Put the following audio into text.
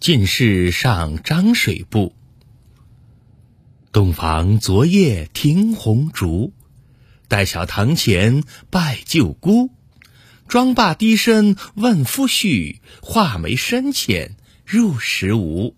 进士上漳水部，洞房昨夜听红烛，待晓堂前拜舅姑，妆罢低声问夫婿，画眉深浅入时无。